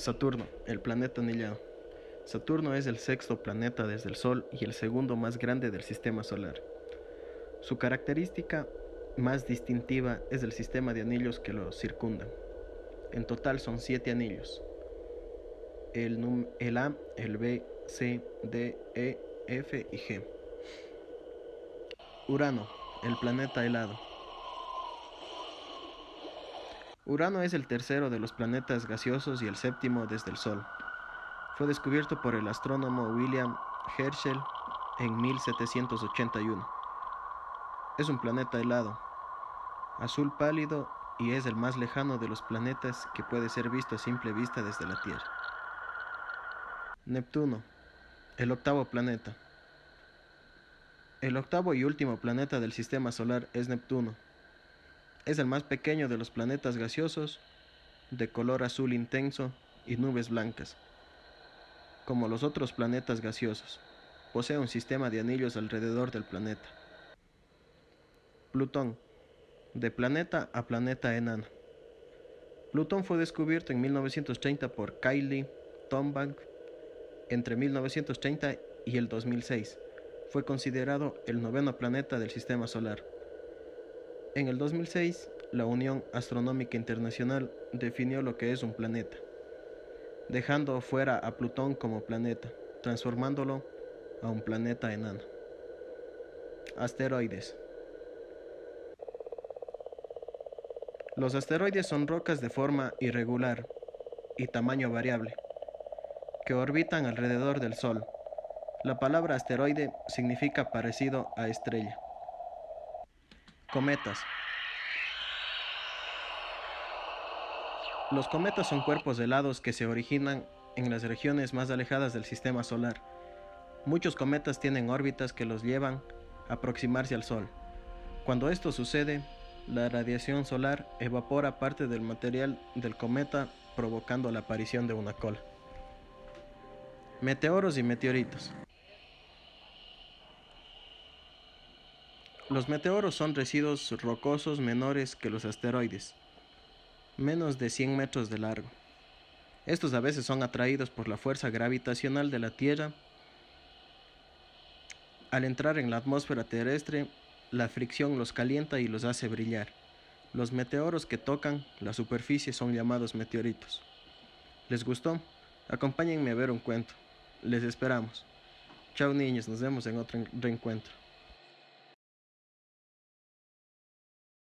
Saturno, el planeta anillado. Saturno es el sexto planeta desde el Sol y el segundo más grande del sistema solar. Su característica más distintiva es el sistema de anillos que lo circundan. En total son siete anillos. El, el A, el B, C, D, E, F y G. Urano, el planeta helado. Urano es el tercero de los planetas gaseosos y el séptimo desde el Sol. Fue descubierto por el astrónomo William Herschel en 1781. Es un planeta helado, azul pálido y es el más lejano de los planetas que puede ser visto a simple vista desde la Tierra. Neptuno, el octavo planeta. El octavo y último planeta del sistema solar es Neptuno. Es el más pequeño de los planetas gaseosos, de color azul intenso y nubes blancas. Como los otros planetas gaseosos, posee un sistema de anillos alrededor del planeta. Plutón, de planeta a planeta enano. Plutón fue descubierto en 1930 por Kylie Tombank entre 1930 y el 2006. Fue considerado el noveno planeta del Sistema Solar. En el 2006, la Unión Astronómica Internacional definió lo que es un planeta, dejando fuera a Plutón como planeta, transformándolo a un planeta enano. Asteroides. Los asteroides son rocas de forma irregular y tamaño variable, que orbitan alrededor del Sol. La palabra asteroide significa parecido a estrella. Cometas. Los cometas son cuerpos helados que se originan en las regiones más alejadas del sistema solar. Muchos cometas tienen órbitas que los llevan a aproximarse al Sol. Cuando esto sucede, la radiación solar evapora parte del material del cometa provocando la aparición de una cola. Meteoros y meteoritos. Los meteoros son residuos rocosos menores que los asteroides, menos de 100 metros de largo. Estos a veces son atraídos por la fuerza gravitacional de la Tierra. Al entrar en la atmósfera terrestre, la fricción los calienta y los hace brillar. Los meteoros que tocan la superficie son llamados meteoritos. ¿Les gustó? Acompáñenme a ver un cuento. Les esperamos. Chao niños, nos vemos en otro reencuentro.